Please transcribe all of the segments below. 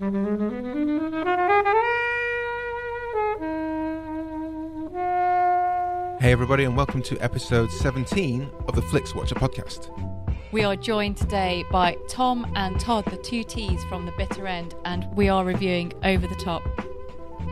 Hey, everybody, and welcome to episode 17 of the Flix Watcher podcast. We are joined today by Tom and Todd, the two T's from the bitter end, and we are reviewing Over the Top.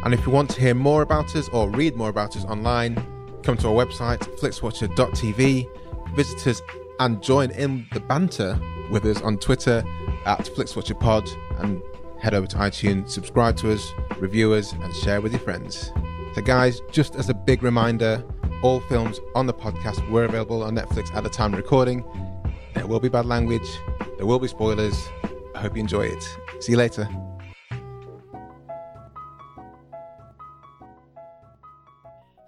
And if you want to hear more about us or read more about us online, come to our website, flixwatcher.tv, visit us and join in the banter with us on Twitter at FlixWatcherPod and head over to iTunes, subscribe to us, review us, and share with your friends. So, guys, just as a big reminder, all films on the podcast were available on Netflix at the time of recording. There will be bad language, there will be spoilers. I hope you enjoy it. See you later.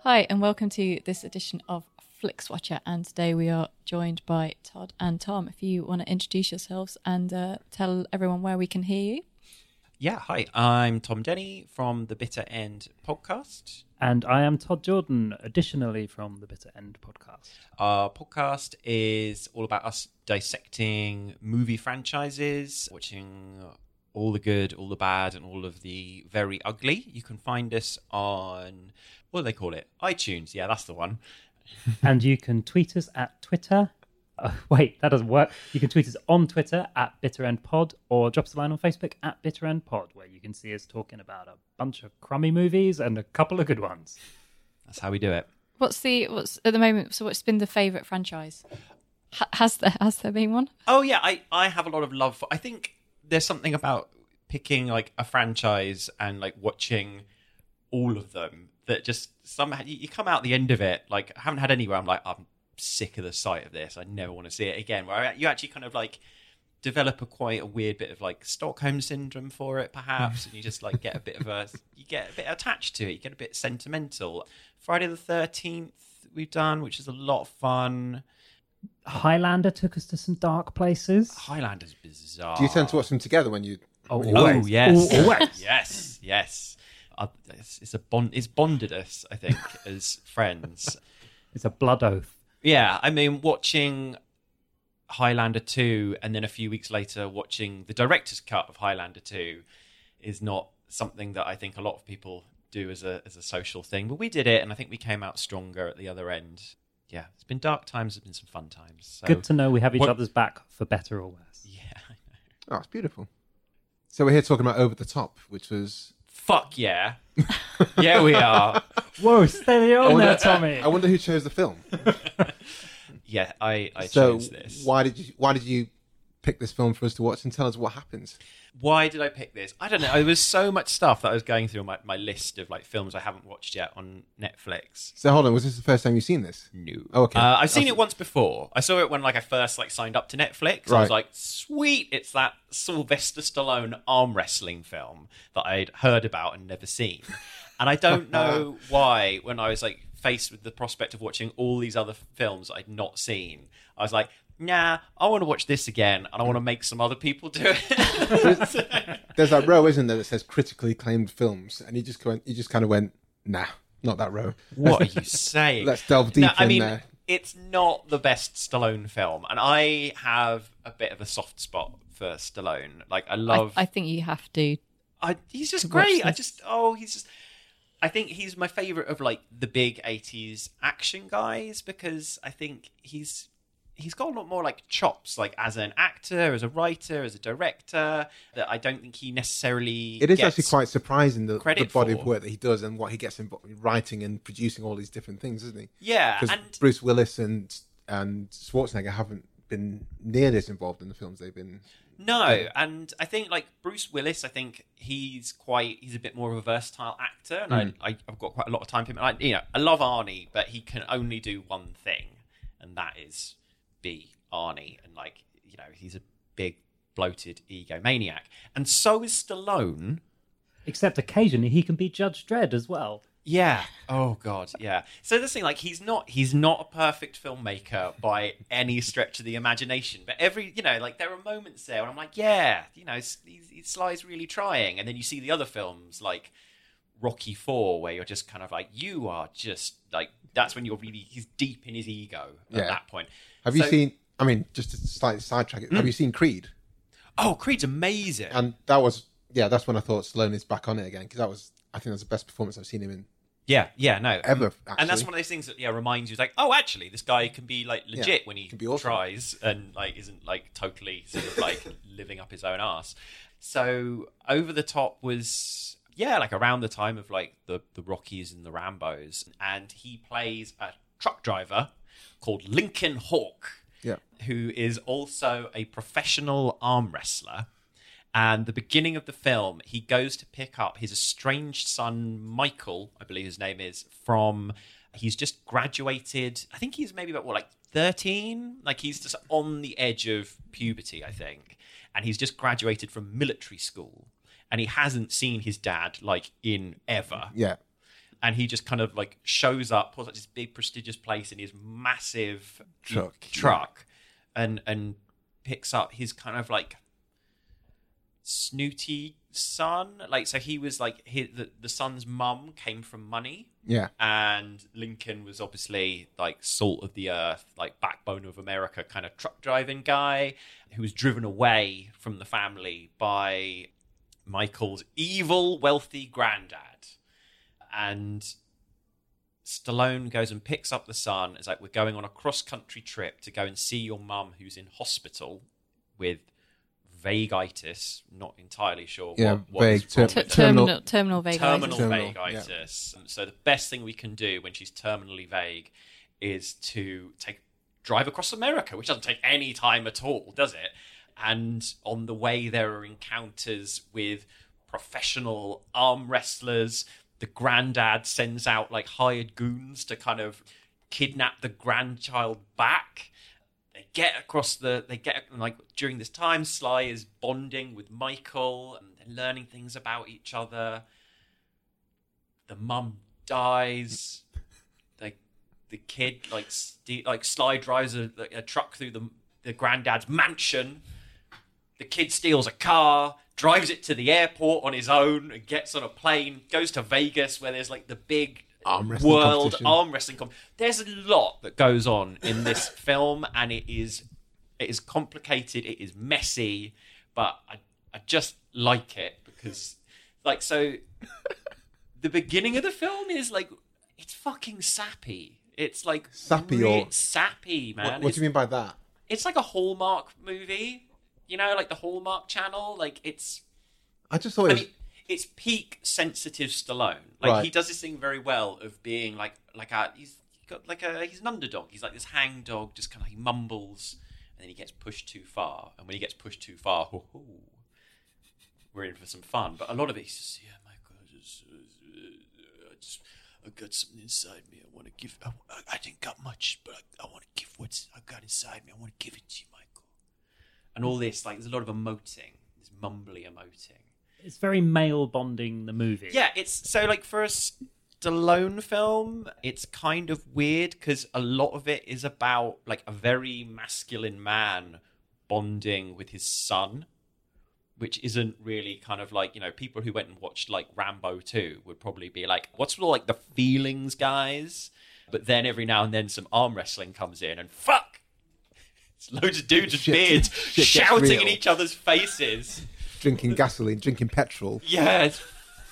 Hi, and welcome to this edition of Flix Watcher. And today we are joined by Todd and Tom. If you want to introduce yourselves and uh, tell everyone where we can hear you. Yeah, hi, I'm Tom Denny from the Bitter End podcast. And I am Todd Jordan, additionally from the Bitter End podcast. Our podcast is all about us dissecting movie franchises, watching all the good, all the bad, and all of the very ugly. You can find us on, what do they call it? iTunes. Yeah, that's the one. and you can tweet us at Twitter. Uh, wait, that doesn't work. You can tweet us on Twitter at BitterEndPod or drop us a line on Facebook at BitterEndPod, where you can see us talking about a bunch of crummy movies and a couple of good ones. That's how we do it. What's the what's at the moment? So, what's been the favourite franchise? Ha- has there has there been one? Oh yeah, I I have a lot of love for. I think there's something about picking like a franchise and like watching all of them that just somehow you, you come out the end of it like I haven't had anywhere I'm like I'm sick of the sight of this I never want to see it again where you actually kind of like develop a quite a weird bit of like Stockholm syndrome for it perhaps and you just like get a bit of a you get a bit attached to it you get a bit sentimental Friday the 13th we've done which is a lot of fun Highlander took us to some dark places. Highlander's bizarre Do you tend to watch them together when you. Oh, when Oh always. yes, Always. yes, yes. Uh, it's, it's a bond. It's bonded us, I think, as friends. It's a blood oath. Yeah, I mean, watching Highlander two, and then a few weeks later watching the director's cut of Highlander two, is not something that I think a lot of people do as a as a social thing. But we did it, and I think we came out stronger at the other end. Yeah, it's been dark times. It's been some fun times. So, Good to know we have each What- other's back for better or worse. Yeah. I know. Oh, it's beautiful. So, we're here talking about Over the Top, which was. Fuck yeah. yeah, we are. Whoa, steady I on there, Tommy. I wonder who chose the film. Yeah, I, I so, chose this. why did you why did you pick this film for us to watch and tell us what happens? Why did I pick this? I don't know. There was so much stuff that I was going through my, my list of like films I haven't watched yet on Netflix. So, hold on, was this the first time you've seen this? No. Oh, okay. Uh, I've seen That's- it once before. I saw it when like I first like signed up to Netflix. I was like, sweet, it's that Sylvester Stallone arm wrestling film that I'd heard about and never seen. And I don't know why when I was like faced with the prospect of watching all these other films I'd not seen, I was like, nah, I want to watch this again and I want to make some other people do it. There's that row, isn't there, that says critically acclaimed films, and you just went, you just kind of went, nah, not that row. What are you saying? Let's delve deep no, I in mean, there. it's not the best Stallone film, and I have a bit of a soft spot for Stallone. Like, I I, love. I think you have to. I, he's just to watch great. I this. just, oh, he's just. I think he's my favorite of like the big '80s action guys because I think he's he's got a lot more like chops, like as an actor, as a writer, as a director. That I don't think he necessarily. It is actually quite surprising the, the body for. of work that he does and what he gets involved in writing and producing all these different things, isn't he? Yeah, Because and Bruce Willis and and Schwarzenegger haven't been near this involved in the films they've been. No, and I think like Bruce Willis, I think he's quite he's a bit more of a versatile actor, and Mm. I, I I've got quite a lot of time for him. Like you know, I love Arnie, but he can only do one thing, and that is be Arnie, and like you know, he's a big bloated egomaniac, and so is Stallone. Except occasionally he can be Judge Dredd as well. Yeah. Oh God. Yeah. So this thing, like, he's not he's not a perfect filmmaker by any stretch of the imagination. But every, you know, like there are moments there, and I'm like, yeah, you know, s- Sly's really trying. And then you see the other films like Rocky Four, where you're just kind of like, you are just like that's when you're really he's deep in his ego at Yeah. that point. Have you So- seen? I mean, just to slightly sidetrack it. Have you mm. seen Creed? Oh, Creed's amazing. And that was yeah, that's when I thought Stallone is back on it again because that was I think that's the best performance I've seen him in Yeah, yeah, no. ever. and that's one of those things that yeah reminds you like oh actually this guy can be like legit Yeah, when he can be awesome. tries and like isn't like totally sort of like living up his own ass so over the top was yeah like around the time of like the the rockies and the rambos and he plays a truck driver called lincoln hawk Yeah. who is also a professional arm wrestler and the beginning of the film, he goes to pick up his estranged son, Michael, I believe his name is, from. He's just graduated. I think he's maybe about, what, like 13? Like he's just on the edge of puberty, I think. And he's just graduated from military school. And he hasn't seen his dad, like, in ever Yeah. And he just kind of like shows up, pulls up this big prestigious place in his massive Truck, truck, and and picks up his kind of like snooty son. Like so, he was like his, the the son's mum came from money, Yeah. and Lincoln was obviously like salt of the earth, like backbone of America kind of truck driving guy who was driven away from the family by Michael's evil, wealthy granddad. And Stallone goes and picks up the son. It's like, we're going on a cross country trip to go and see your mum who's in hospital with vagitis. Not entirely sure Yeah, what, what is vague wrong ter- T- with her terminal- terminal terminal vagitis. terminal, Terminal, vagitis. So the best thing we can do when she's terminally vague is to take drive across America, which doesn't take any time at all, does it? And on the way, there are encounters with professional arm wrestlers. The granddad sends out like hired goons to kind of kidnap the grandchild back. They get across the. They get like during this time, Sly is bonding with Michael and they're learning things about each other. The mum dies. like the kid like ste- like Sly drives a, a truck through the the granddad's mansion. The kid steals a car, drives it to the airport on his own, and gets on a plane, goes to Vegas where there's like the big Arm wrestling world arm wrestling. Com- there's a lot that goes on in this film, and it is it is complicated. It is messy, but I I just like it because like so. the beginning of the film is like it's fucking sappy. It's like Sappy or- sappy, man. What, what do you mean by that? it's like a Hallmark movie, you know, like the Hallmark Channel. Like it's, I just thought I it was. mean, it's peak sensitive Stallone. Like Right. he does this thing very well of being like like a he's got like a he's an underdog. He's like this hang dog, just kind of he mumbles, and then he gets pushed too far. And when he gets pushed too far, hoo, hoo, we're in for some fun. But a lot of it, he's just yeah, Michael, I just, I just I got something inside me. I want to give. I, I didn't got much, but I, I want to give what's I got inside me. I want to give it to you, Michael. And all this, like, there's a lot of emoting, this mumbly emoting. It's very male bonding the movie. Yeah, it's so like for a Stallone film, it's kind of weird because a lot of it is about like a very masculine man bonding with his son, which isn't really kind of like you know people who went and watched like Rambo two would probably be like, what's all like the feelings, guys? But then every now and then some arm wrestling comes in and fuck. It's loads of dudes with beards shit shouting in each other's faces. drinking gasoline, drinking petrol. Yeah, it's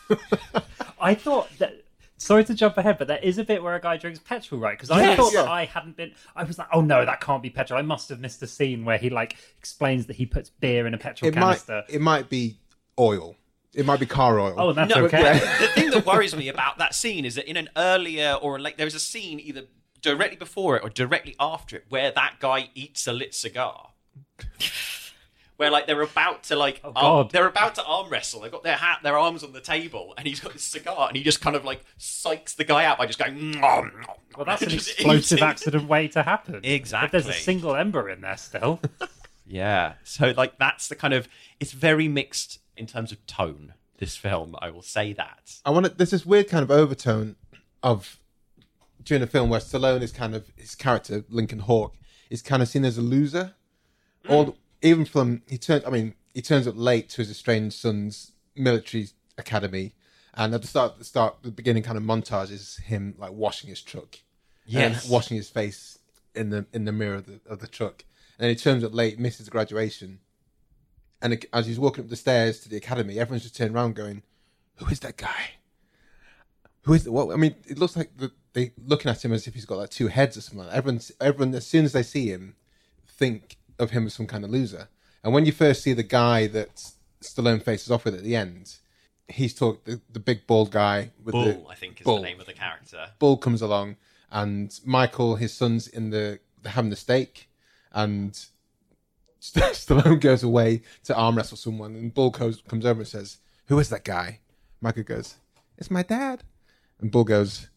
I thought that. Sorry to jump ahead, but there is a bit where a guy drinks petrol, right? Because I Yes. thought that I hadn't been. I was like, oh no, that can't be petrol. I must have missed a scene where he like explains that he puts beer in a petrol It might. canister. It might be oil. It might be car oil. Oh, that's No, okay. the thing that worries me about that scene is that in an earlier or like there is a scene either directly before it or directly after it where that guy eats a lit cigar. Where like they're about to like Oh, arm- God. they're about to arm wrestle. They've got their hat, their arms on the table, and he's got this cigar, and he just kind of like psychs the guy out by just going. "Nom, nom, Well, that's an explosive eating. accident way to happen. Exactly. If there's a single ember in there still. Yeah. So like that's the kind of it's very mixed in terms of tone. This film, I will say that. I want to. There's this weird kind of overtone of during the film where Stallone is kind of his character Lincoln Hawk is kind of seen as a loser. Mm. All even from he turns. I mean, he turns up late to his estranged son's military academy, and at the start, the start, the beginning kind of montage is him like washing his truck, Yes. and washing his face in the in the mirror of the, of the truck, and then he turns up late, misses graduation, and it, as he's walking up the stairs to the academy, everyone's just turned around, going, "Who is that guy? Who is? What? I mean, it looks like the, they looking at him as if he's got like two heads or something. Like that. Everyone, everyone, as soon as they see him, think of him as some kind of loser. And when you first see the guy that Stallone faces off with at the end, he's talk the, the big bald guy with Bull, the I think, is Bull. the name of the character. Bull comes along, and Michael, his son's in the they're having the steak, and St- Stallone goes away to arm wrestle someone, and Bull goes, comes over and says, "Who is that guy?" Michael goes, "It's my dad," and Bull goes,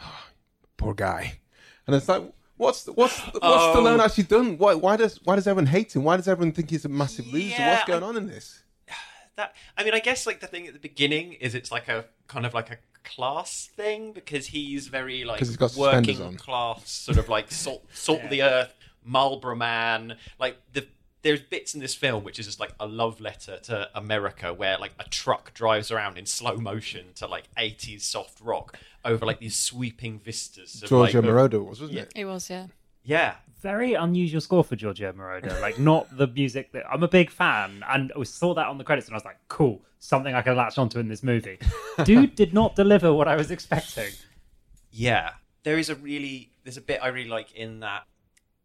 "Oh, "Poor guy," and it's like. What's the, what's the, what's Oh. Stallone um, actually done? Why why does why does everyone hate him? Why does everyone think he's a massive loser? Yeah, What's going I- on in this? That I mean, I guess like the thing at the beginning is it's like a kind of like a class thing because he's very like he's got working on. class, sort of like salt, salt of the earth, Marlboro man. Like the there's bits in this film which is just like a love letter to America, where like a truck drives around in slow motion to like 80s soft rock over like these sweeping vistas. Of, Giorgio like, Moroder was, wasn't Yeah. it? It was, yeah. Yeah, Very unusual score for Giorgio Moroder. Like, not the music that I'm a big fan, and I saw that on the credits, and I was like, "Cool, something I can latch onto in this movie." Dude did not deliver what I was expecting. Yeah, there is a really there's a bit I really like in that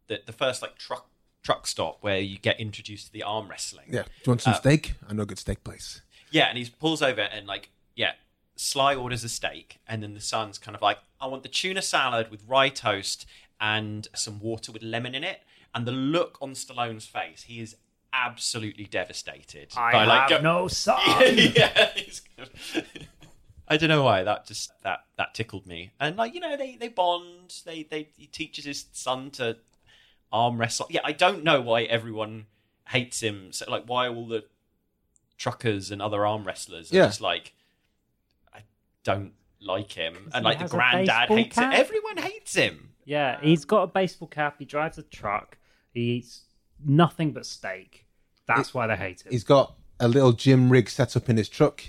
that the first like truck truck stop where you get introduced to the arm wrestling. Yeah. Do you want some Uh, steak? I know a good steak place. Yeah, and he pulls over and like yeah, Sly orders a steak, and then the son's kind of like, I want the tuna salad with rye toast and some water with lemon in it. And the look on Stallone's face, he is absolutely devastated. I by, like, have go- no son. yeah, he's kind I don't know why that just that that tickled me. And like you know, they they bond. They they he teaches his son to arm wrestle. Yeah, I don't know why everyone hates him. So, like, why all the truckers and other arm wrestlers are Yeah. just like, I don't like him. And he like the has a granddad baseball hates cap? him. Everyone hates him. Yeah, he's got a baseball cap. He drives a truck. He eats nothing but steak. That's why they hate him. He's got a little gym rig set up in his truck.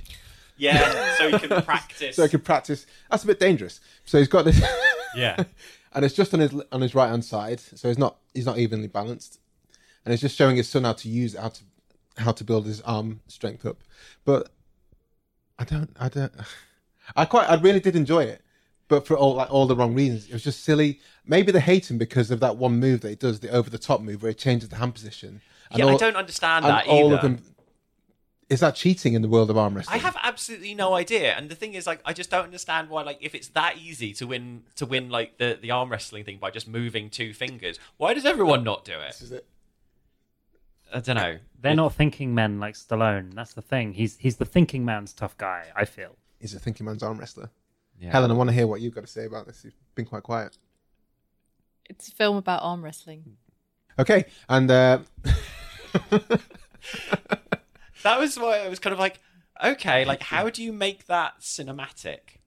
Yeah, so he can practice. so he can practice. That's a bit dangerous. So he's got this, yeah. and it's just on his on his right hand side. So he's not he's not evenly balanced, and it's just showing his son how to use how to how to build his arm strength up. But I don't I don't I quite I really did enjoy it, but for all like all the wrong reasons. It was just silly. Maybe they hate him because of that one move that he does, the over the top move where he changes the hand position. And Yeah, I don't understand and that all either. of them. Is that cheating in the world of arm wrestling? I have absolutely no idea, and the thing is, like, I just don't understand why, like, if it's that easy to win to win like the the arm wrestling thing by just moving two fingers, why does everyone not do it? This is it. I don't know. They're not thinking men like Stallone. That's the thing. He's he's the thinking man's tough guy. I feel. He's a thinking man's arm wrestler. Yeah. Helen, I want to hear what you've got to say about this. You've been quite quiet. It's a film about arm wrestling. Okay, and uh, that was why I was kind of like, okay, like, how do you make that cinematic?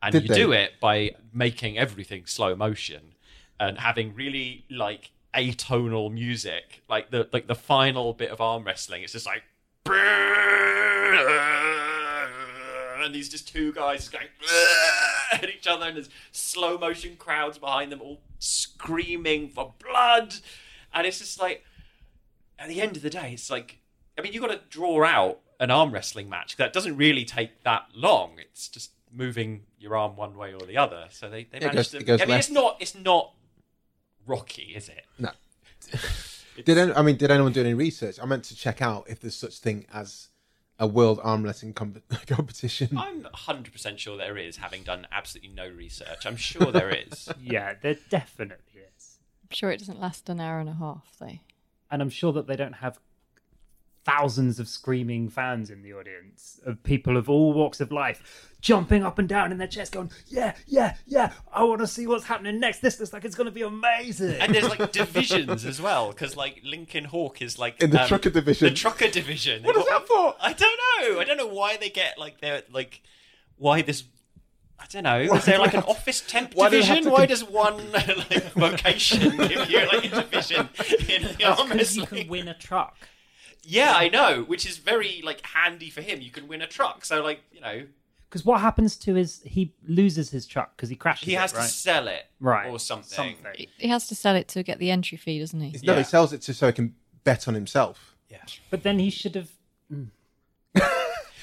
And Did you they? do it by making everything slow motion and having really like atonal music, like the like the final bit of arm wrestling. It's just like. And these just two guys going at each other, and there's slow motion crowds behind them, all screaming for blood. And it's just like, at the end of the day, it's like, I mean, you've got to draw out an arm wrestling match. That doesn't really take that long. It's just moving your arm one way or the other. So they, they managed goes- to. it goes I mean, it's not it's not Rocky, is it? no. Did any, I mean? Did anyone do any research? I meant to check out if there's such thing as a world arm wrestling com- competition. I'm 100% sure there is, having done absolutely no research. I'm sure there is. Yeah, there definitely is. I'm sure it doesn't last an hour and a half, though. and I'm sure that they don't have thousands of screaming fans in the audience of people of all walks of life jumping up and down in their chairs going yeah yeah yeah i want to see what's happening next this looks like it's going to be amazing And there's like divisions as well, because like Lincoln Hawk is like In the um, trucker division. The trucker division. What is that for? I don't know. I don't know why they get like they're like why this. I don't know. Why Is there like an office temp why do they have division? to Why con- does one like vocation give you like a division in the arm because you can win a truck Yeah, I know, which is very like handy for him. You can win a truck, so like you know because what happens to his he loses his truck because he crashes he it, has right? to sell it, right or something. He- He has to sell it to get the entry fee, doesn't he? no, Yeah. he sells it to so he can bet on himself. Yeah. But then he should have. mm.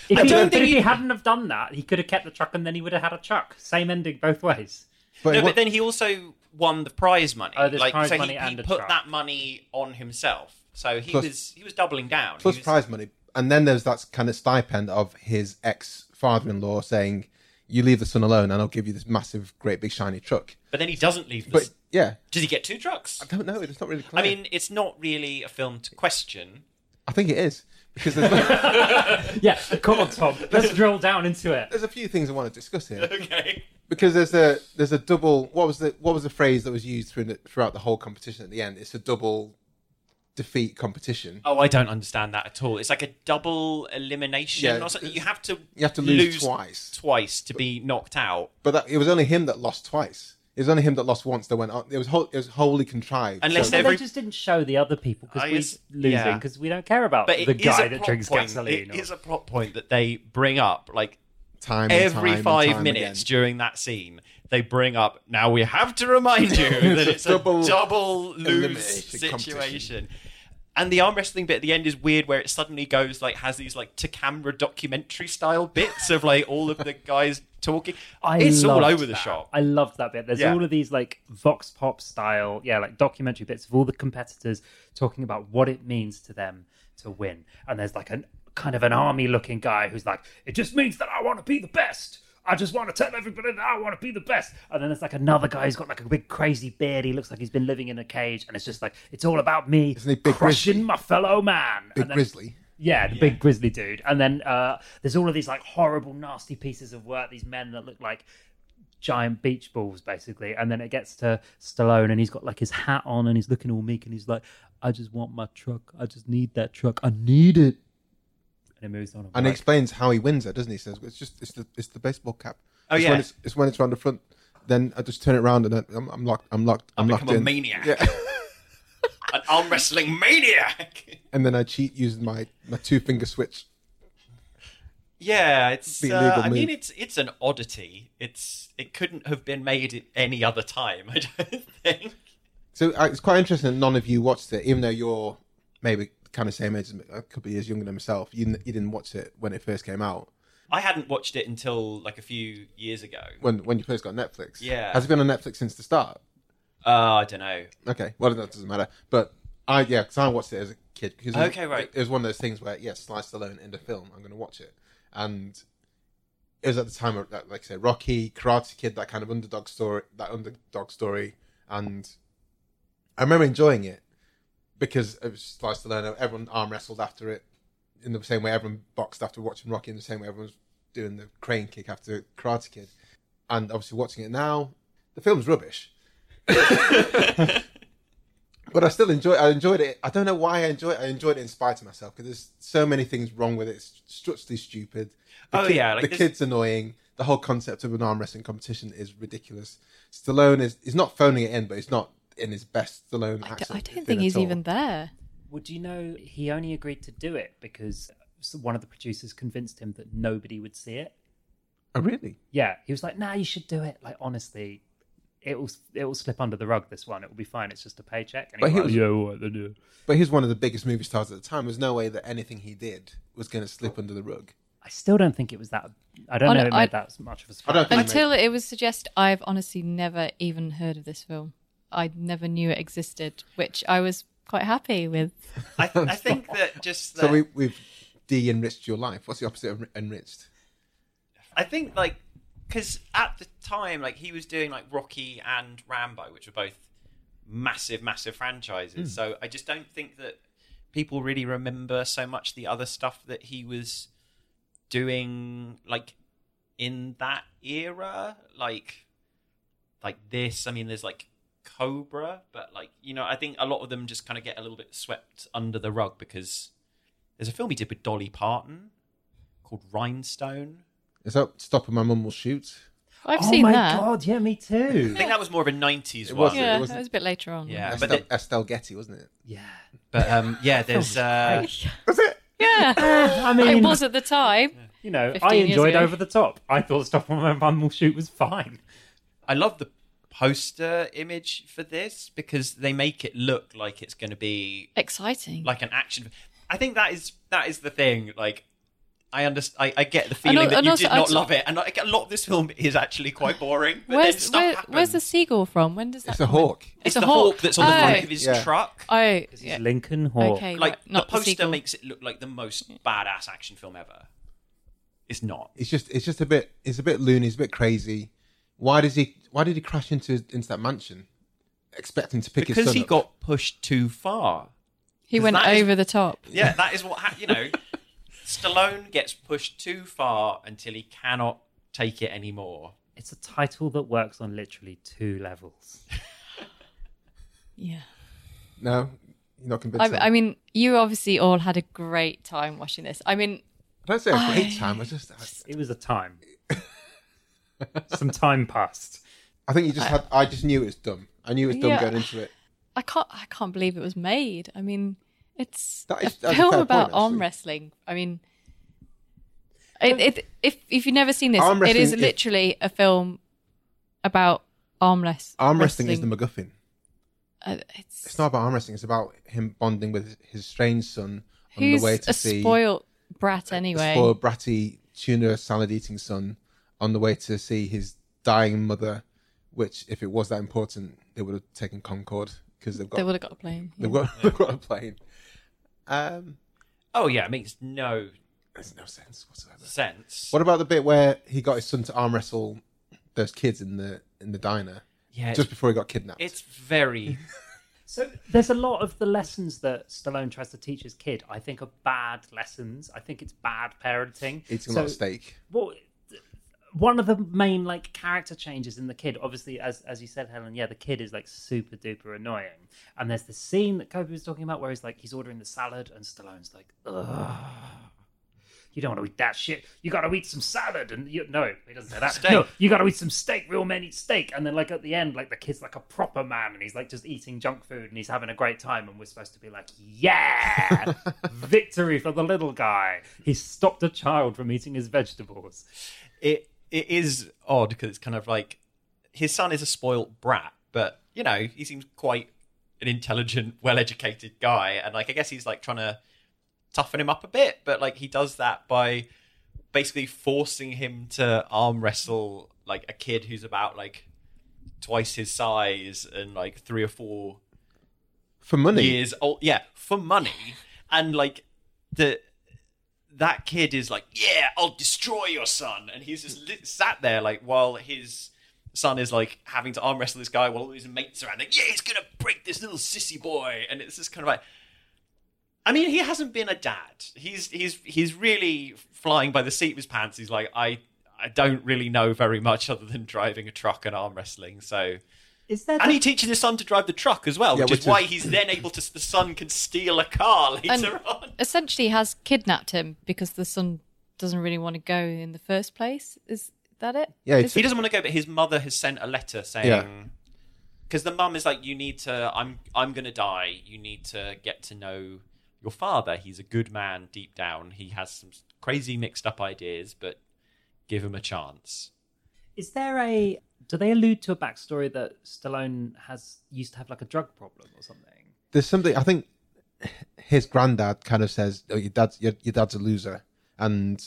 If, I he, don't but think if he he- hadn't have done that, he could have kept the truck, and then he would have had a truck. Same ending both ways. But, no, what- but then he also won the prize money. Oh, there's like, prize so money he, and he a put truck. that money on himself. So he Plus- was he was doubling down. plus was, prize money, and then there's that kind of stipend of his ex father-in-law saying, "You leave the son alone, and I'll give you this massive, great big shiny truck." But then he doesn't leave. The, But yeah, does he get two trucks? I don't know. It's not really clear. I mean, it's not really a film to question. I think it is because there's, Yeah, come on, Tom. Let's drill down into it. there's a few things I want to discuss here. Okay. because there's a there's a double what was the what was the phrase that was used through the, throughout the whole competition at the end it's a double defeat competition Oh, I don't understand that at all. It's like a double elimination Yeah, or something. You have to you have to lose twice. twice to be knocked out. but that, it was only him that lost twice it was only him that lost once that went on it was whole, it was wholly contrived Unless So- every- they just didn't show the other people because we're losing yeah. because we don't care about But the guy that drinks point. gasoline. It or- is a plot point that they bring up like time and every time and five time minutes again. during that scene. They bring up. Now we have to remind you that it's a Double double lose situation. And the arm wrestling bit at the end is weird, where it suddenly goes like has these like to camera documentary style bits of like all of the guys talking. I it's all loved over the shop. I loved that bit. There's Yeah. all of these like vox pop style, yeah, like documentary bits of all the competitors talking about what it means to them to win. And there's like an kind of an army looking guy who's like, it just means that I want to be the best. I just want to tell everybody that I want to be the best. And then there's like another guy who's got like a big crazy beard. He looks like he's been living in a cage, and it's just like it's all about me Isn't he Big crushing Grizzly? my fellow man. big And then- grizzly yeah, the big grizzly dude. And then uh, there's all of these like horrible, nasty pieces of work. These men that look like giant beach balls, basically. And then it gets to Stallone, and he's got like his hat on, and he's looking all meek, and he's like, "I just want my truck. I just need that truck. I need it." And it moves on. and he explains how he wins it doesn't he? he says it's just it's the it's the baseball cap Oh, it's yeah. when it's, it's when it's around the front then I just turn it around and I'm, I'm locked I'm locked I'm I'll locked become a in maniac. yeah An arm wrestling maniac. and then I cheat using my my two finger switch Yeah, it's. Uh, legal I mean, it's it's an oddity. It's it couldn't have been made at any other time. I don't think. So uh, it's quite interesting that none of you watched it, even though you're maybe kind of same age, as me, a couple of years younger than myself. You, you didn't watch it when it first came out, I hadn't watched it until like a few years ago. when when you first got Netflix. Yeah. Has it been on Netflix since the start? Uh, I don't know. Okay, well that doesn't matter. But I yeah, because I watched it as a kid because it was, Okay, right. It was one of those things where yes, Sly Stallone in the film, I'm going to watch it, and it was at the time of like like I say Rocky, Karate Kid, that kind of underdog story, that underdog story, and I remember enjoying it because it was Sly Stallone. Everyone arm wrestled after it in the same way everyone boxed after watching Rocky, in the same way everyone was doing the crane kick after Karate Kid, and obviously watching it now, the film's rubbish. but I still enjoy. I enjoyed it. I don't know why I enjoy it. I enjoyed it in spite of myself because there's so many things wrong with it. It's structurally stupid. The Oh, kid- yeah, like the this- kid's annoying. The whole concept of an arm wrestling competition is ridiculous. Stallone is he's not phoning it in, but he's not in his best Stallone I, d- accent. I don't think he's all. even there. Would you know he only agreed to do it because one of the producers convinced him that nobody would see it? Oh, really? Yeah, he was like, "Nah, you should do it." Like honestly, it will it will slip under the rug. This one, it will be fine. It's just a paycheck. And But he he was was- "Yeah, all right, then do." But he's one of the biggest movie stars at the time. There's no way that anything he did was going to slip under the rug. I still don't think it was that. I don't I know. don't- It made I- that much of a I splash. don't think- Until it was suggested, I've honestly never even heard of this film. I never knew it existed, which I was quite happy with. I, I think that just So we, we've de-enriched your life. What's the opposite of enriched? I think like because at the time, like he was doing like Rocky and Rambo, which were both massive, massive franchises. Hmm. So I just don't think that people really remember so much the other stuff that he was doing, like in that era, like like this. I mean, there's like Cobra, but like you know, I think a lot of them just kind of get a little bit swept under the rug because there's a film he did with Dolly Parton called Rhinestone. Is that Stop or My Mum Will Shoot? I've oh seen my that. god! Yeah, me too. I think that was more of a '90s It one. was, Yeah, It wasn't- that was a bit later on. Yeah, Estelle, but the- Estelle Getty, wasn't it? yeah. But um, yeah, there's uh, Was it? Yeah, I mean, it was at the time. you know, I enjoyed ago. Over the Top. I thought Stop on My Bum Will Shoot was fine. I love the poster image for this because they make it look like it's going to be Exciting. like an action. I think that is that is the thing. Like, I understand. I, I get the feeling al- that and you also- did not also- love it, and like, a lot of this film is actually quite boring. But then Where's stuff where, happens. where's the seagull from? When does that? It's a hawk. It's, a the hawk. hawk that's on the Oh. front of his Yeah. truck. Oh, He's yeah. Lincoln Hawk. Okay, Like right. not the poster seagull. makes it look like the most badass action film ever. It's not. It's just it's just a bit it's a bit loony. It's a bit crazy. Why does he? Why did he crash into into that mansion, expecting to pick his because son he up? got pushed too far. He 'Cause went that is- over the top. Yeah, that is what hap you know. Stallone gets pushed too far until he cannot take it anymore. It's a title that works on literally two levels. Yeah. No, you're not convinced. I, I mean, you obviously all had a great time watching this. I mean, I don't say a great time. I just I, It was a time. Some time passed. I think you just had. I just knew it was dumb. I knew it was dumb Yeah. going into it. I can't. I can't believe it was made. I mean, it's That is- a that's a film about point, arm wrestling. I mean, it, it, if if you've never seen this, it is wrestling is- literally a film about arm wrestling. Arm wrestling is the MacGuffin. Uh, it's, It's not about arm wrestling. It's about him bonding with his strange son on the way to a see spoiled brat a anyway. spoiled bratty tuna salad eating son on the way to see his dying mother. Which, if it was that important, they would have taken Concorde because they've got They got would have got a plane. they've got they've got a plane. Um, Oh yeah, it makes no there's no sense whatsoever. sense. What about the bit where he got his son to arm wrestle those kids in the in the diner yeah, just before he got kidnapped? it's very So there's a lot of the lessons that Stallone tries to teach his kid. I think are bad lessons. I think it's bad parenting. Eating a So- lot of steak. Well, th- one of the main like character changes in the kid, obviously, as as you said, Helen, yeah, the kid is like super duper annoying. And there's the scene that Kobe was talking about where he's like he's ordering the salad and Stallone's like, ugh. You don't want to eat that shit. You got to eat some salad, and you, no, he doesn't say that. Steak. No, you got to eat some steak. Real men eat steak, and then like at the end, like the kid's like a proper man, and he's like just eating junk food, and he's having a great time, and we're supposed to be like, yeah, victory for the little guy. He stopped a child from eating his vegetables. it it is odd because it's kind of like his son is a spoilt brat, but you know he seems quite an intelligent, well-educated guy, and like I guess he's like trying to toughen him up a bit, but like he does that by basically forcing him to arm wrestle like a kid who's about like twice his size and like three or four For money. years old. Yeah, for money, and like the that kid is like, yeah, I'll destroy your son, and he's just lit, sat there like while his son is like having to arm wrestle this guy while all his mates are around. Like, yeah, he's gonna break this little sissy boy, and it's just kind of like. I mean, he hasn't been a dad. He's he's he's really flying by the seat of his pants. He's like, I I don't really know very much other than driving a truck and arm wrestling. So Is there? and he teaches his son to drive the truck as well, Yeah, which, which is why he's then able to. The son can steal a car later And- on. essentially has kidnapped him because the son doesn't really want to go in the first place. Is that it? Yeah, Is it's- He doesn't want to go, but his mother has sent a letter Yeah. saying, because the mum is like, "You need to. I'm. I'm going to die. You need to get to know your father. He's a good man deep down. He has some crazy mixed up ideas, but give him a chance." Is there a? Do they allude to a backstory that Stallone has used to have like a drug problem or something? there's something I think his granddad kind of says, "Oh, your dad's your, your dad's a loser," and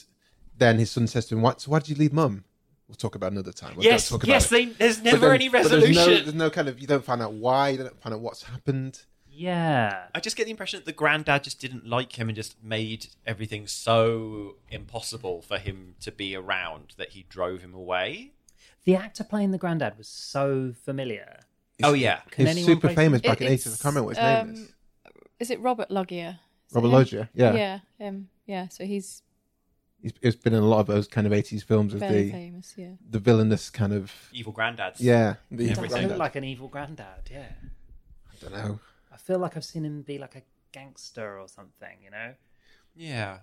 then his son says to him, "What? So why did you leave mum?" We'll talk about another time. We'll yes, talk about yes. They, there's never then- any resolution. There's no, there's no kind of you don't find out why, you don't find out what's happened. Yeah. I just get the impression that the granddad just didn't like him and just made everything so impossible for him to be around that he drove him away. The actor playing the granddad was so familiar. Oh yeah, Can He's anyone super place famous It- back in the 80s. I can't remember what his name um, is. Is it Robert Loggia? Is it Robert him? Loggia. Yeah. Yeah, him. Yeah, so he's He's, he's been in a lot of those kind of 80s films as very the famous. Yeah. the villainous kind of evil granddads. yeah. The He evil does look granddad. like an evil granddad. Yeah. I don't know. I feel like I've seen him be like a gangster or something. You know, yeah.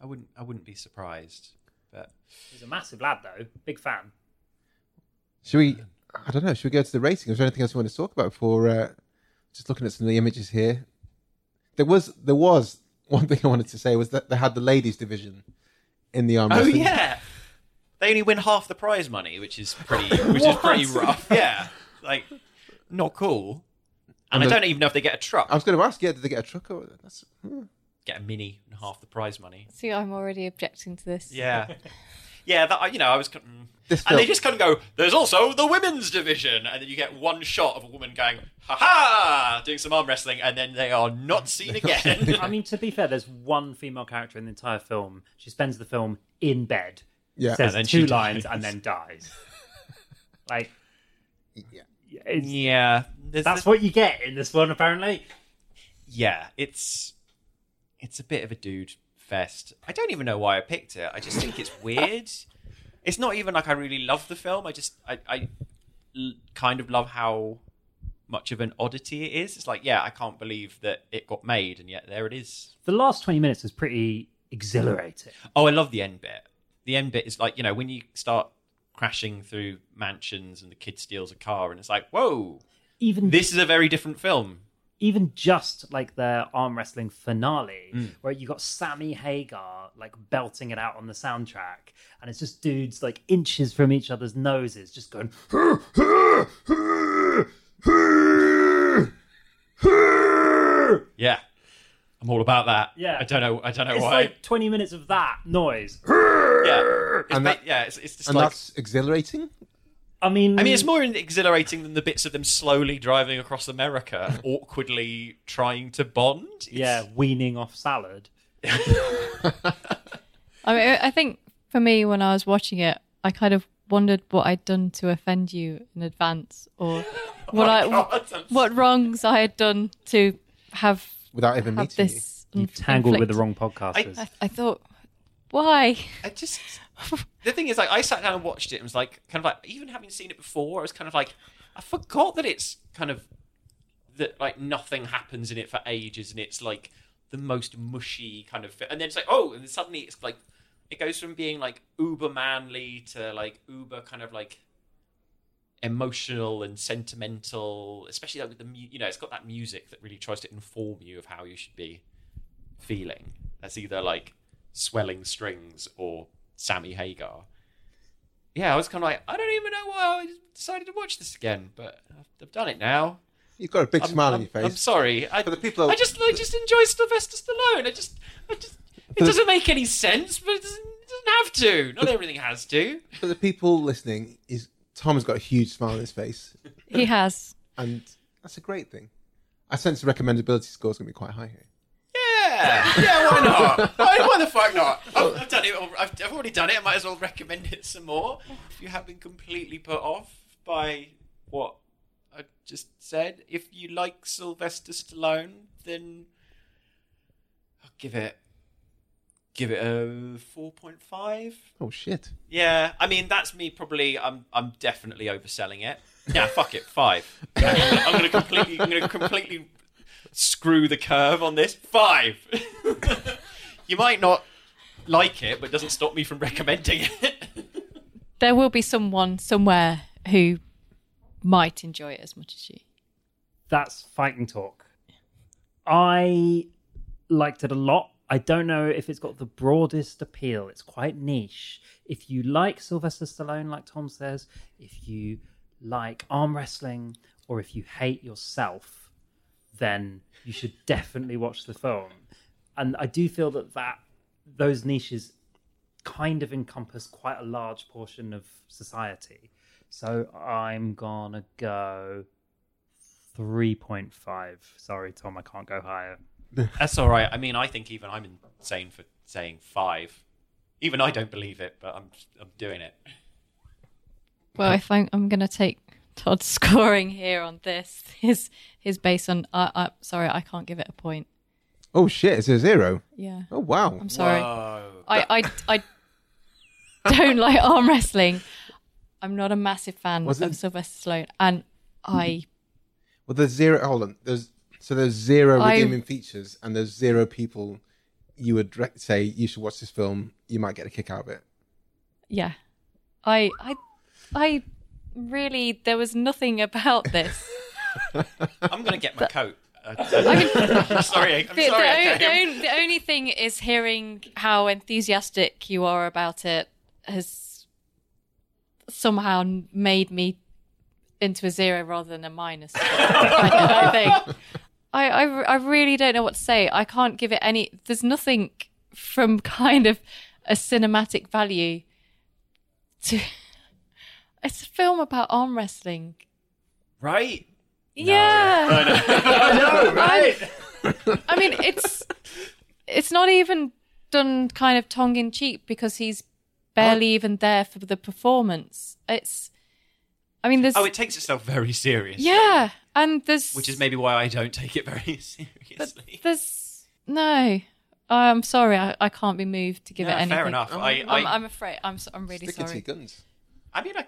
I wouldn't. I wouldn't be surprised. But he's a massive lad though. Big fan. Should we? I don't know. Should we go to the rating? Is there anything else you want to talk about before? Uh, just looking at some of the images here. There was there was one thing I wanted to say was that they had the ladies division in the arm oh wrestling. yeah, they only win half the prize money, which is pretty. which is pretty rough. Yeah, like not cool. And, And I the- don't even know if they get a truck. I was going to ask. Yeah, did they get a truck? Or that's, hmm. get a mini and half the prize money. See, I'm already objecting to this. Yeah, yeah. That you know, I was. mm. This and they just kind of go. There's also the women's division, and then you get one shot of a woman going, "Ha ha!" doing some arm wrestling, and then they are not seen again. I mean, to be fair, there's one female character in the entire film. She spends the film in bed, Yeah. says And then two lines, dies. and then dies. like, Yeah. yeah, there's- that's what you get in this one, apparently. yeah, it's it's a bit of a dude fest. I don't even know why I picked it. I just think it's weird. It's not even like I really love the film. I just I, I l- kind of love how much of an oddity it is. It's like, yeah, I can't believe that it got made, and yet there it is. The last 20 minutes is pretty exhilarating. Oh, I love the end bit. The end bit is like you know when you start crashing through mansions and the kid steals a car, and it's like, whoa, Even this is a very different film. Even just like their arm wrestling finale, mm. where you got Sammy Hagar like belting it out on the soundtrack, and it's just dudes like inches from each other's noses, just going. Yeah, I'm all about that. Yeah. I don't know. I don't know It's why. like twenty minutes of that noise. yeah, it's And ba- yeah, it's, it's just And like. that's exhilarating. I mean, I mean, it's more exhilarating than the bits of them slowly driving across America, awkwardly trying to bond. It's- yeah, weaning off salad. I mean, I think for me, when I was watching it, I kind of wondered what I'd done to offend you in advance, or oh what I Oh God, I'm what wrongs I had done to have Without even have meeting this. You inf- tangled with the wrong podcasters. I, I thought, why? I just the thing is, like, I sat down and watched it and was like, kind of like, even having seen it before, I was kind of like, I forgot that it's kind of that like nothing happens in it for ages, and it's like the most mushy kind of, and then it's like, oh, and suddenly it's like, it goes from being like uber manly to like uber kind of like emotional and sentimental, especially like with the you know, it's got that music that really tries to inform you of how you should be feeling. That's either like swelling strings or Sammy Hagar. Yeah, I was kind of like, I don't even know why I decided to watch this again, but I've, I've done it now. You've got a big I'm, smile on I'm- your face. I'm sorry. I, For the people- I just, I just enjoy Sylvester Stallone. I just, I just, it doesn't make any sense, but it doesn't, it doesn't have to. Not everything has to. For the people listening, is Tom has got a huge smile on his face, He has. and that's a great thing. I sense the recommendability score is going to be quite high here. Yeah, yeah. Why not? why, why the fuck not? I've, I've done it. I've, I've already done it. I might as well recommend it some more. If you have been completely put off by what I just said, if you like Sylvester Stallone, then I'll give it give it a four point five. Oh shit! Yeah, I mean that's me. Probably, I'm I'm definitely overselling it. Yeah, fuck it, five. I'm gonna completely, I'm gonna completely screw the curve on this. Five. you might not like it, but it doesn't stop me from recommending it. There will be someone somewhere who might enjoy it as much as you. That's fighting talk. I liked it a lot. I don't know if it's got the broadest appeal. It's quite niche. If you like Sylvester Stallone, like Tom says, if you like arm wrestling, or if you hate yourself, then you should definitely watch the film. And I do feel that that those niches kind of encompass quite a large portion of society. So I'm gonna go 3.5. Sorry, Tom, I can't go higher. That's all right. I mean, I think even I'm insane for saying five. Even I don't believe it, but I'm I'm doing it. Well, if I'm, I'm going to take Todd's scoring here on this, his his based on. I I sorry, I can't give it a point. Oh shit! It's a zero. Yeah, Oh wow! I'm sorry. Whoa. I, I I don't like arm wrestling. I'm not a massive fan Was of it- Sylvester Stallone, and I Well, there's zero. Hold on. There's so there's zero I- redeeming features, and there's zero people you would re- say you should watch this film. You might get a kick out of it. yeah, I I I really there was nothing about this. I'm gonna get my coat. I'm sorry. I'm the, sorry. the, o- the, the only thing is hearing how enthusiastic you are about it has somehow made me into a zero rather than a minus. I, I think I, I, I really don't know what to say. I can't give it any. There's nothing from kind of a cinematic value to. It's a film about arm wrestling. Right? Yeah. I know, right? I mean, it's it's not even done kind of tongue in cheek because he's barely even there for the performance. It's, I mean, there's oh, it takes itself very seriously. yeah, and there's Which is maybe why I don't take it very but seriously. there's no. I'm sorry, I, I can't be moved to give No, it anything. fair enough. I, I, I'm, I'm afraid. I'm s- I'm really Sticking to your guns. I mean, I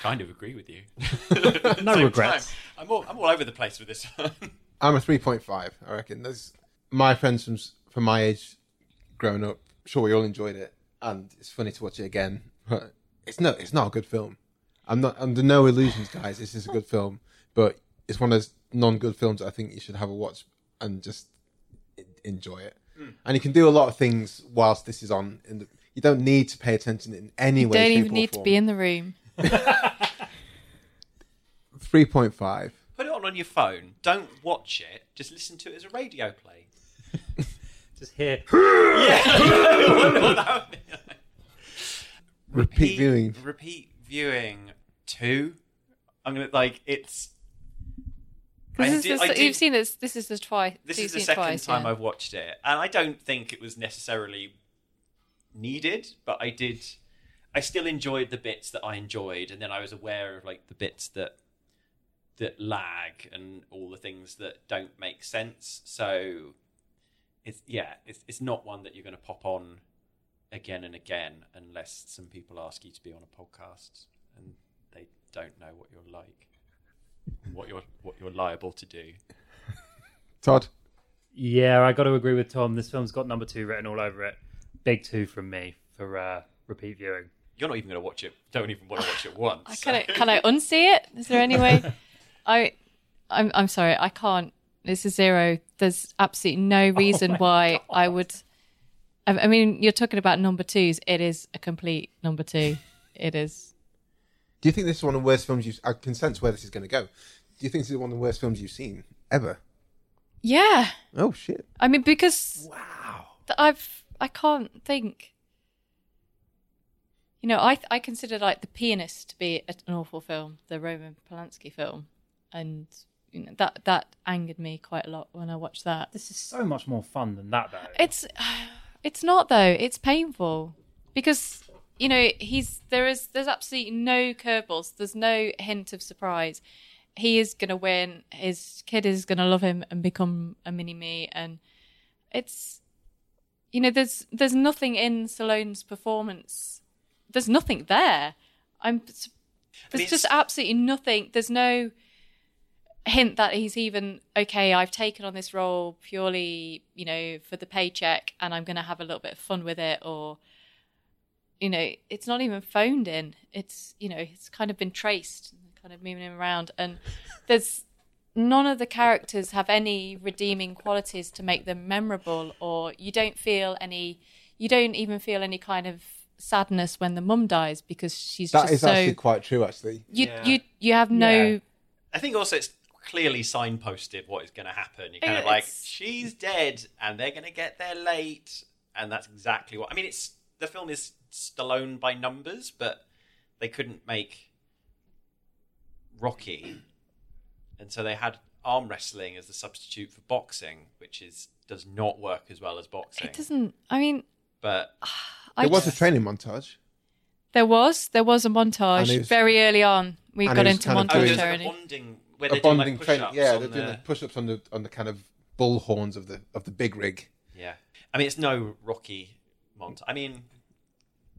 kind of agree with you. No Same regrets. time, I'm all, I'm all over the place with this one. I'm a 3.5, I reckon. There's my friends from from my age growing up, sure we all enjoyed it and it's funny to watch it again, but it's no it's not a good film. I'm not under no illusions guys, this is a good film, but it's one of those non-good films that I think you should have a watch and just enjoy it. Hmm. And you can do a lot of things whilst this is on in the, you don't need to pay attention in any way, You way don't even or need to be in the room. 3.5. Put it on on your phone. Don't watch it. Just listen to it as a radio play. Just here. Repeat viewing. Repeat viewing two. I'm gonna like it's. I This is did- the, I did- you've seen this. This is the twice. This is the second twice, time yeah. I've watched it, and I don't think it was necessarily needed, but I did. I still enjoyed the bits that I enjoyed, and then I was aware of like the bits that that lag and all the things that don't make sense. So it's yeah, it's it's not one that you're going to pop on again and again unless some people ask you to be on a podcast and they don't know what you're like, what you're what you're liable to do. Todd. Yeah, I got to agree with Tom. This film's got number two written all over it. Big two from me for uh, repeat viewing. You're not even going to watch it. Don't even want to watch it once. I- Can I can I unsee it? Is there any way? I I'm I'm sorry, I can't. This is zero. There's absolutely no oh reason why I would. I, I mean, you're talking about number twos. It is a complete number two. It is. Do you think this is one of the worst films you've? I can sense where this is going to go. Do you think this is one of the worst films you've seen ever? Yeah. Oh shit! I mean, because wow, I've I can't think. You know, I I consider like the pianist to be an awful film, the Roman Polanski film, and you know that that angered me quite a lot when I watched that. This is so much more fun than that, though. It's it's not though. It's painful because you know he's there is there's absolutely no curveballs. There's no hint of surprise. He is gonna win. His kid is gonna love him and become a mini me. And it's you know there's there's nothing in Stallone's performance. There's nothing there. I'm there's it's- just absolutely nothing. There's no hint that he's even okay i've taken on this role purely you know for the paycheck and i'm going to have a little bit of fun with it or you know it's not even phoned in it's you know it's kind of been traced kind of moving him around and there's none of the characters have any redeeming qualities to make them memorable or you don't feel any you don't even feel any kind of sadness when the mum dies because she's That just is so actually quite true. Actually, you Yeah. you you have no Yeah. I think also it's clearly signposted what is going to happen. You're kind of like, It's- she's dead, and they're going to get there late, and that's exactly what. I mean, it's the film is Stallone by numbers, but they couldn't make Rocky, and so they had arm wrestling as the substitute for boxing, which is does not work as well as boxing. it doesn't i mean But ah, I there was a training montage. There was there was a montage was- very early on. We got into kind of oh, montage there's doing- a bonding where A they're doing bonding like training. Yeah, they're doing the- like push-ups on the on the kind of bull horns of the of the big rig. yeah. I mean, it's no Rocky montage. I mean,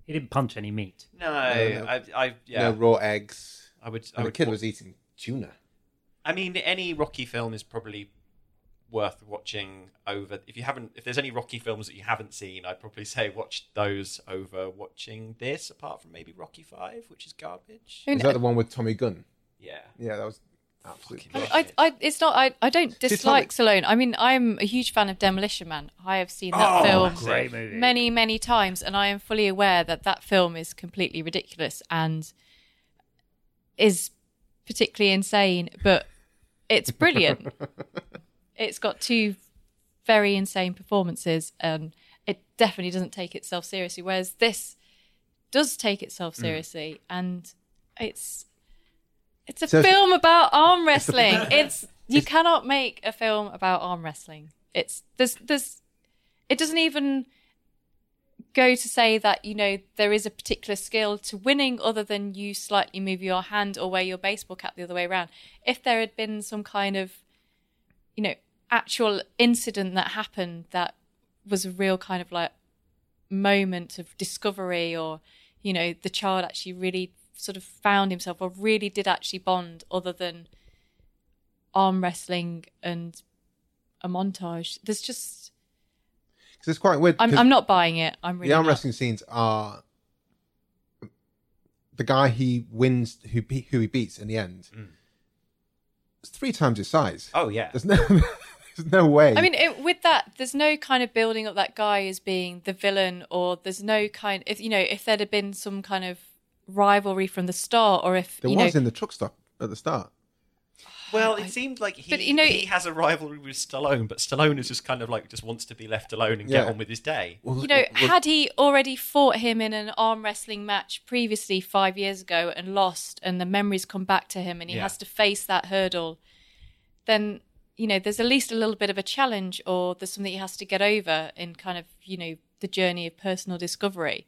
He didn't punch any meat. no, no. I, I yeah, No raw eggs. I would. I And the kid wa- was eating tuna. I mean, any Rocky film is probably worth watching over. If you haven't, if there's any Rocky films that you haven't seen, I'd probably say watch those over watching this. Apart from maybe Rocky Five, which is garbage. I Is that the one with Tommy Gunn? Yeah, Yeah, that was absolutely. Fucking I, I, it's not. I, I don't Tommy- dislike Stallone. I mean, I'm a huge fan of Demolition Man. I have seen that Oh, film many, many times, and I am fully aware that that film is completely ridiculous and is particularly insane. But it's brilliant. it's got two very insane performances, and it definitely doesn't take itself seriously. Whereas this does take itself Mm. seriously, and it's it's a So it's- film about arm wrestling. It's you cannot make a film about arm wrestling. It's there's there's it doesn't even go to say that you know there is a particular skill to winning other than you slightly move your hand or wear your baseball cap the other way around if there had been some kind of you know actual incident that happened that was a real kind of like moment of discovery or you know the child actually really sort of found himself or really did actually bond other than arm wrestling and a montage there's just because it's quite weird. i'm, 'cause I'm not buying it i'm really the arm not. wrestling scenes are the guy he wins, who who he beats in the end. Mm. It's three times his size. Oh yeah. There's no, there's no way. I mean, it, with that, there's no kind of building up that guy as being the villain, or there's no kind. If you know, if there'd have been some kind of rivalry from the start, or if there you was know, in the truck stop at the start. Well, it seemed like he, But, you know- he has a rivalry with Stallone, but Stallone is just kind of like just wants to be left alone and Yeah. get on with his day. Well, you know, well, had he already fought him in an arm wrestling match previously five years ago and lost, and the memories come back to him, and he Yeah. has to face that hurdle, then you know, there's at least a little bit of a challenge, or there's something he has to get over in kind of you know the journey of personal discovery.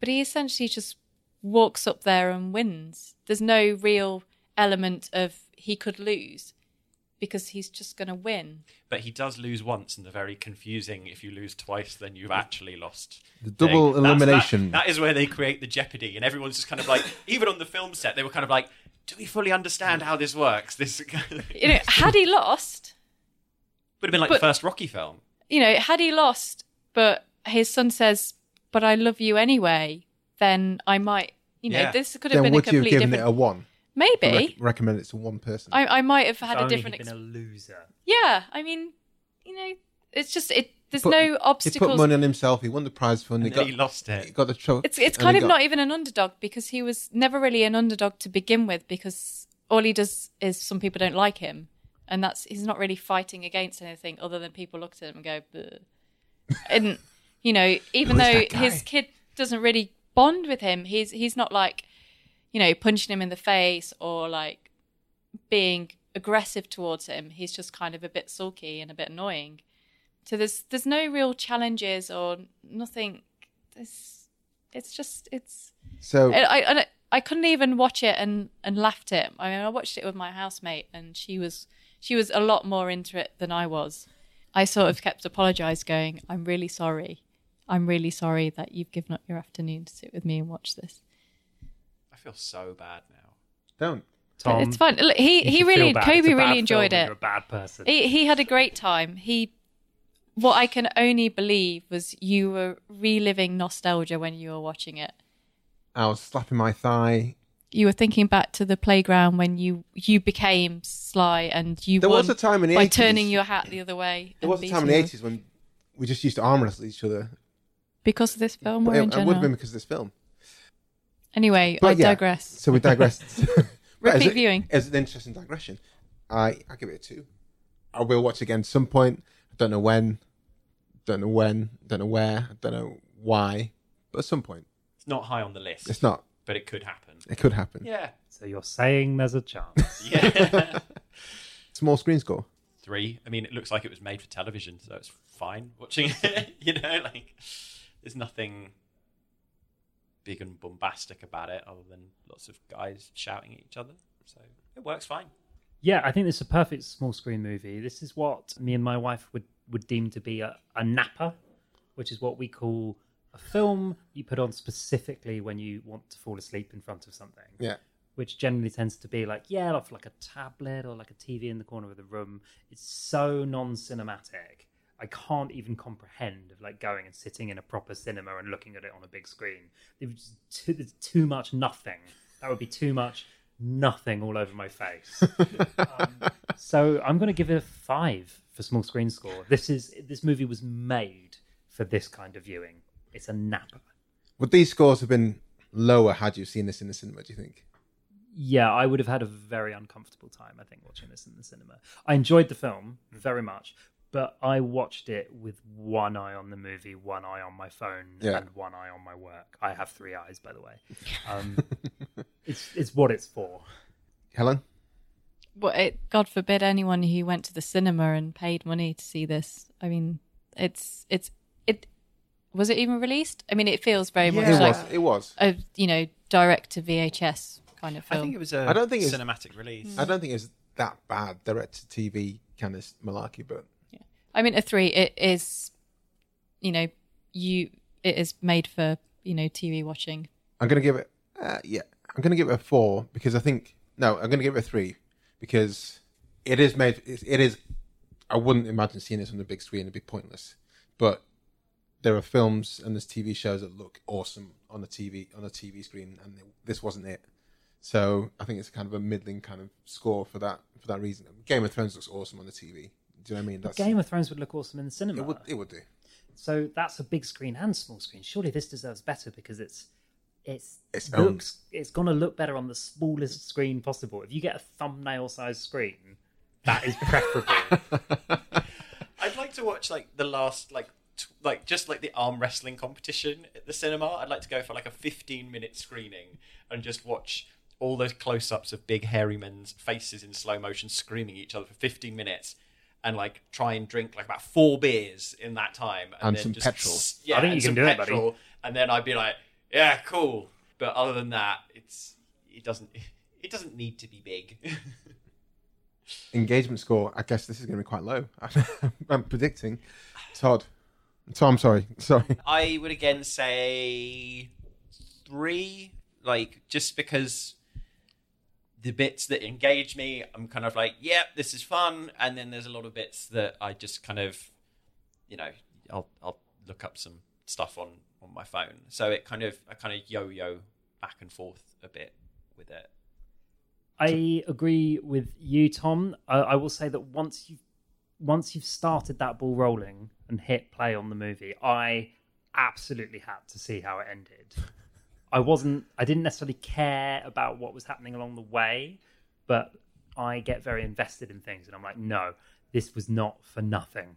But he essentially just walks up there and wins. There's no real element of he could lose because he's just going to win. But he does lose once, and the very confusing. If you lose twice, then you've actually lost. The double thing. That's- that- elimination. that is where they create the jeopardy, and everyone's just kind of like, even on the film set, they were kind of like, "Do we fully understand how this works?" This You know, had he lost, would have been like But- the first Rocky film. you know, had he lost, but his son says, "But I love you anyway," then I might, you know, Yeah. this could have then been a would you have given different. it a one? Maybe Rec- recommend it to one person. I, I might have had If a only different. he'd Ex- been a loser. yeah, I mean, you know, it's just it. There's Put- no he put money on himself. He won the prize fund. He And then got, he lost he it. got the truck. It's it's kind of got- not even an underdog because he was never really an underdog to begin with because all he does is some people don't like him and that's he's not really fighting against anything other than people look at him and go Bleh. and you know even though his kid doesn't really bond with him he's he's not like you know punching him in the face or like being aggressive towards him he's just kind of a bit sulky and a bit annoying so there's there's no real challenges or nothing it's it's just it's So I, I, I- I couldn't even watch it and, and laughed it. I mean, I watched it with my housemate, and she was she was a lot more into it than I was. I sort of kept apologise, going, "I'm really sorry. I'm really sorry that you've given up your afternoon to sit with me and watch this." I feel so bad now. don't. Tom, it's fine. Look, he he really feel bad. Kobe bad really enjoyed film it. You're a bad person. He he had a great time. He what I can only believe was you were reliving nostalgia when you were watching it. I was slapping my thigh. you were thinking back to the playground when you you became Sly and you There was a time in the by 80s. turning your hat the other way. There was a time in the eighties when we just used to arm wrestle each other. because of this film or it, in it would have been because of this film. Anyway, But I yeah, digress. So we digressed. As Repeat viewing. As an interesting digression, I I give it a two. I will watch again at some point. I don't know when. Don't know when. Don't know where. I don't know why. But at some point, It's not high on the list, it's not. but it could happen. It could happen. Yeah. So you're saying there's a chance. Yeah. Small screen score. Three. I mean, it looks like it was made for television, so it's fine watching it. you know, like there's nothing big and bombastic about it, other than lots of guys shouting at each other. So it works fine. Yeah, I think this is a perfect small screen movie. This is what me and my wife would, would deem to be a, a napper, which is what we call a film you put on specifically when you want to fall asleep in front of something. Yeah. Which generally tends to be like, yeah, off like a tablet or like a TV in the corner of the room. It's so non cinematic. I can't even comprehend of like going and sitting in a proper cinema and looking at it on a big screen. There's too, there's too much nothing. That would be too much nothing all over my face. um, so I'm going to give it a five for small screen score. This is this movie was made for this kind of viewing. It's a napper. Would these scores have been lower had you seen this in the cinema? Do you think? yeah, I would have had a very uncomfortable time, I think, watching this in the cinema. I enjoyed the film very much, but I watched it with one eye on the movie, one eye on my phone, Yeah. and one eye on my work. I have three eyes, by the way. Um, it's it's what it's for. Helen? Well, it, God forbid anyone who went to the cinema and paid money to see this. I mean, it's it's it. Was it even released? I mean, it feels very much It like was. It was. a you know direct to VHS kind of film. I film. think it was a I don't think it's- cinematic release. I don't think it's that bad, direct to TV kind of malarkey, but yeah. I mean, a three. It is, you know, you. It is made for you know TV watching. I'm gonna give it. Uh, yeah, I'm gonna give it a four because I think no, I'm gonna give it a three because it is made. It it is. I wouldn't imagine seeing this on the big screen. It'd be pointless. But there are films and there's TV shows that look awesome on the TV on a TV screen, and this wasn't it. So I think it's kind of a middling kind of score for that for that reason. Game of Thrones looks awesome on the TV. Do you know what I mean? That's Game of Thrones would look awesome in the cinema. it would it would do. So that's a big screen and small screen. Surely this deserves better because it's it's Its own- looks it's gonna look better on the smallest screen possible. If you get a thumbnail sized screen, that is preferable. I'd like to watch like the last like t- like just like the arm wrestling competition at the cinema. I'd like to go for like a 15 minute screening and just watch all those close ups of big hairy men's faces in slow motion screaming at each other for 15 minutes and like try and drink like about four beers in that time And then some just, petrol. Yeah, I think you can some do it, buddy. And then I'd be like, yeah, cool. But other than that, it's it doesn't it doesn't need to be big. engagement score, I guess this is going to be quite low. I'm predicting. Todd. Tom, sorry. Sorry. I would again say three, like just because the bits that engage me, I'm kind of like, yep, this is fun, and then there's a lot of bits that I just kind of, you know, I'll I'll look up some stuff on on my phone, so it kind of I kind of yo-yo back and forth a bit with it. I agree with you, Tom. I, I will say that once you've once you've started that ball rolling and hit play on the movie, I absolutely had to see how it ended. I wasn't. I didn't necessarily care about what was happening along the way, but I get very invested in things, and I'm like, no, this was not for nothing.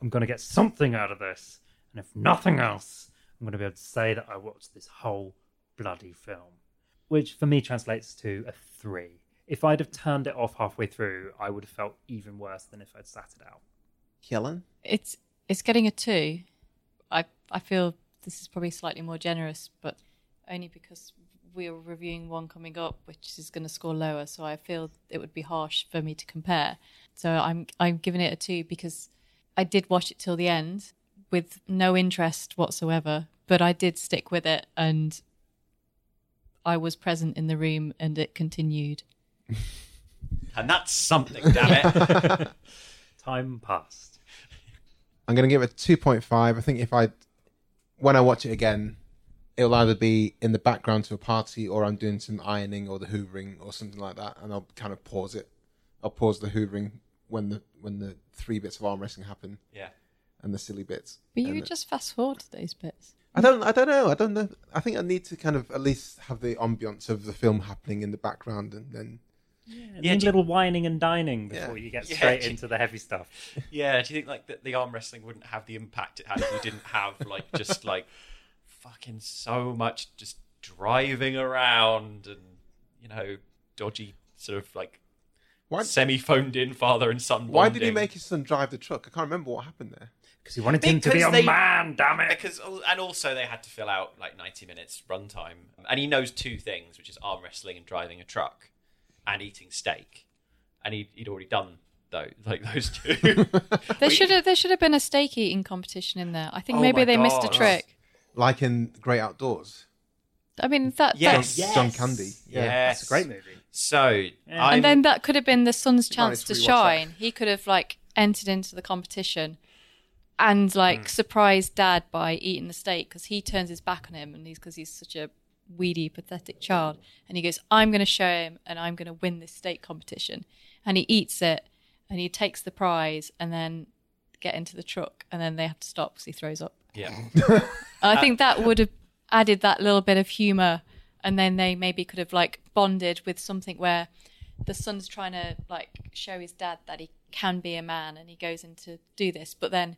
I'm going to get something out of this, and if nothing else, I'm going to be able to say that I watched this whole bloody film which for me translates to a three. If I'd have turned it off halfway through, I would have felt even worse than if I'd sat it out. Helen? It's it's getting a two. I I feel this is probably slightly more generous, but only because we're reviewing one coming up, which is going to score lower. So I feel it would be harsh for me to compare. So I'm I'm giving it a two because I did watch it till the end with no interest whatsoever, but I did stick with it and I was present in the room and it continued. And that's something, damn it. Time passed. I'm going to give it 2.5. I think if I, when I watch it again, it'll either be in the background to a party or I'm doing some ironing or the hoovering or something like that, and I'll kind of pause it. I'll pause the hoovering when the when the three bits of arm wrestling happen yeah. And the silly bits. But you And would just fast forward to those bits. I don't. I don't know. I don't know. I think I need to kind of at least have the ambience of the film happening in the background, and then Yeah, Yeah, need a little wining and dining before Yeah. you get Yeah, straight do- into the heavy stuff. Yeah, do you think like that the arm wrestling wouldn't have the impact it had if you didn't have like just like fucking so much just driving around and you know dodgy sort of like why? semi phoned in father and son. Why did he make his son drive the truck? I can't remember what happened there. Because he wanted him to be Because a they- man, damn it. Because and also they had to fill out like ninety minutes runtime, and he knows two things, which is arm wrestling and driving a truck, and eating steak, and he, he'd already done though like those two. There We- should have there should have been a steak eating competition in there. I think Oh maybe my they missed a trick. Like in Great Outdoors. I mean that Yes. that's John Candy. Yeah. Yes. That's a great movie. So, Yeah. I'm, and then that could have been the son's You might chance to need to rewatch that. shine. He could have like entered into the competition and like Hmm. surprised dad by eating the steak because he turns his back on him and he's because he's such a weedy, pathetic child. And he goes, "I'm going to show him, and I'm going to win this steak competition." And he eats it, and he takes the prize, and then get into the truck, and then they have to stop because he throws up. yeah. I think that would have added that little bit of humour and then they maybe could have like bonded with something where the son's trying to like show his dad that he can be a man and he goes in to do this but then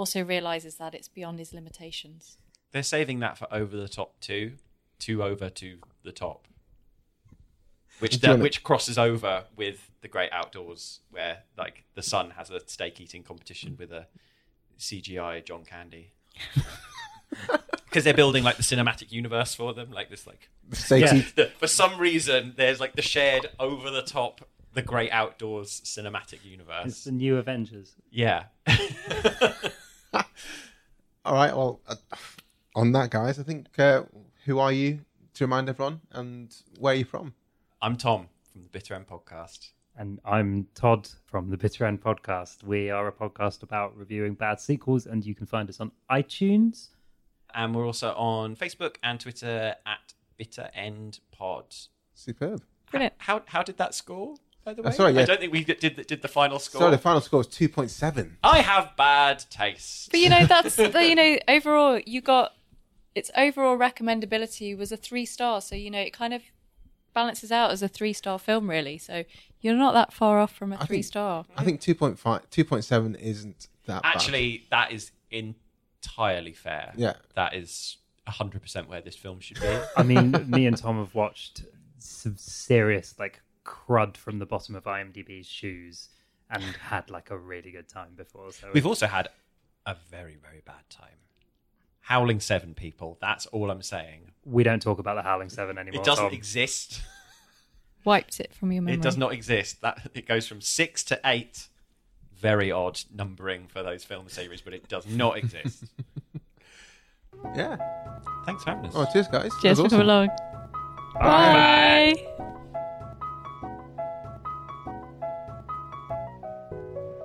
also realizes that it's beyond his limitations They're saving that for over the top two, two over to the top, which Do which crosses over with the great outdoors, where like the son has a steak eating competition with a CGI John Candy. Because they're building like the cinematic universe for them, like this, like Steak Yeah. the, for some reason, there's like the shared over the top, the great outdoors cinematic universe. It's universe. the new Avengers. Yeah, All right. Well, uh, on that, guys, I think uh, who are you to remind everyone, and where are you from? I'm Tom from the Bitter End podcast. And I'm Todd from the Bitter End Podcast. We are a podcast about reviewing bad sequels, and you can find us on iTunes. And we're also on Facebook and Twitter at Bitter End Pod. Superb. brilliant How how did that score? By the way, Uh, sorry, I don't think we did the, did the final score. So the final score was two point seven. I have bad taste. but you know that's the, you know overall you got its overall recommendability was a three star so you know it kind of balances out as a three star film really so you're not that far off from a I three think- star I think 2.5, 2.7 isn't that bad. Actually, that is entirely fair. Yeah. that is hundred percent where this film should be. I mean, me and Tom have watched some serious, like, crud from the bottom of IMDb's shoes and had, like, a really good time before. So We've also had a very very bad time. Howling Seven people. That's all I'm saying. we don't talk about the Howling Seven anymore. It doesn't Tom. exist. wiped it from your memory It does not exist. That it goes from six to eight. Very odd numbering for those film series, but it does not exist. Yeah. Thanks for having us. Oh, cheers, guys. cheers for was coming awesome. along bye.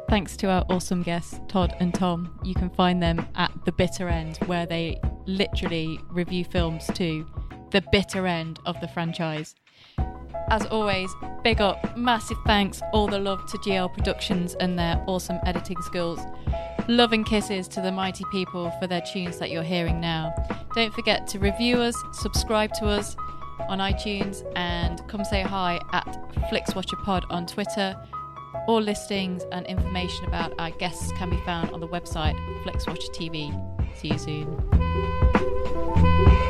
Thanks to our awesome guests, Todd and Tom. You can find them at The Bitter End, where they literally review films to the bitter end of the franchise. As always, big up, massive thanks, all the love to GL Productions and their awesome editing skills. Love and kisses to the mighty people for their tunes that you're hearing now. Don't forget to review us, subscribe to us on iTunes, and come say hi at FlixWatcherPod on Twitter. All listings and information about our guests can be found on the website FlixWatcher TV. See you soon.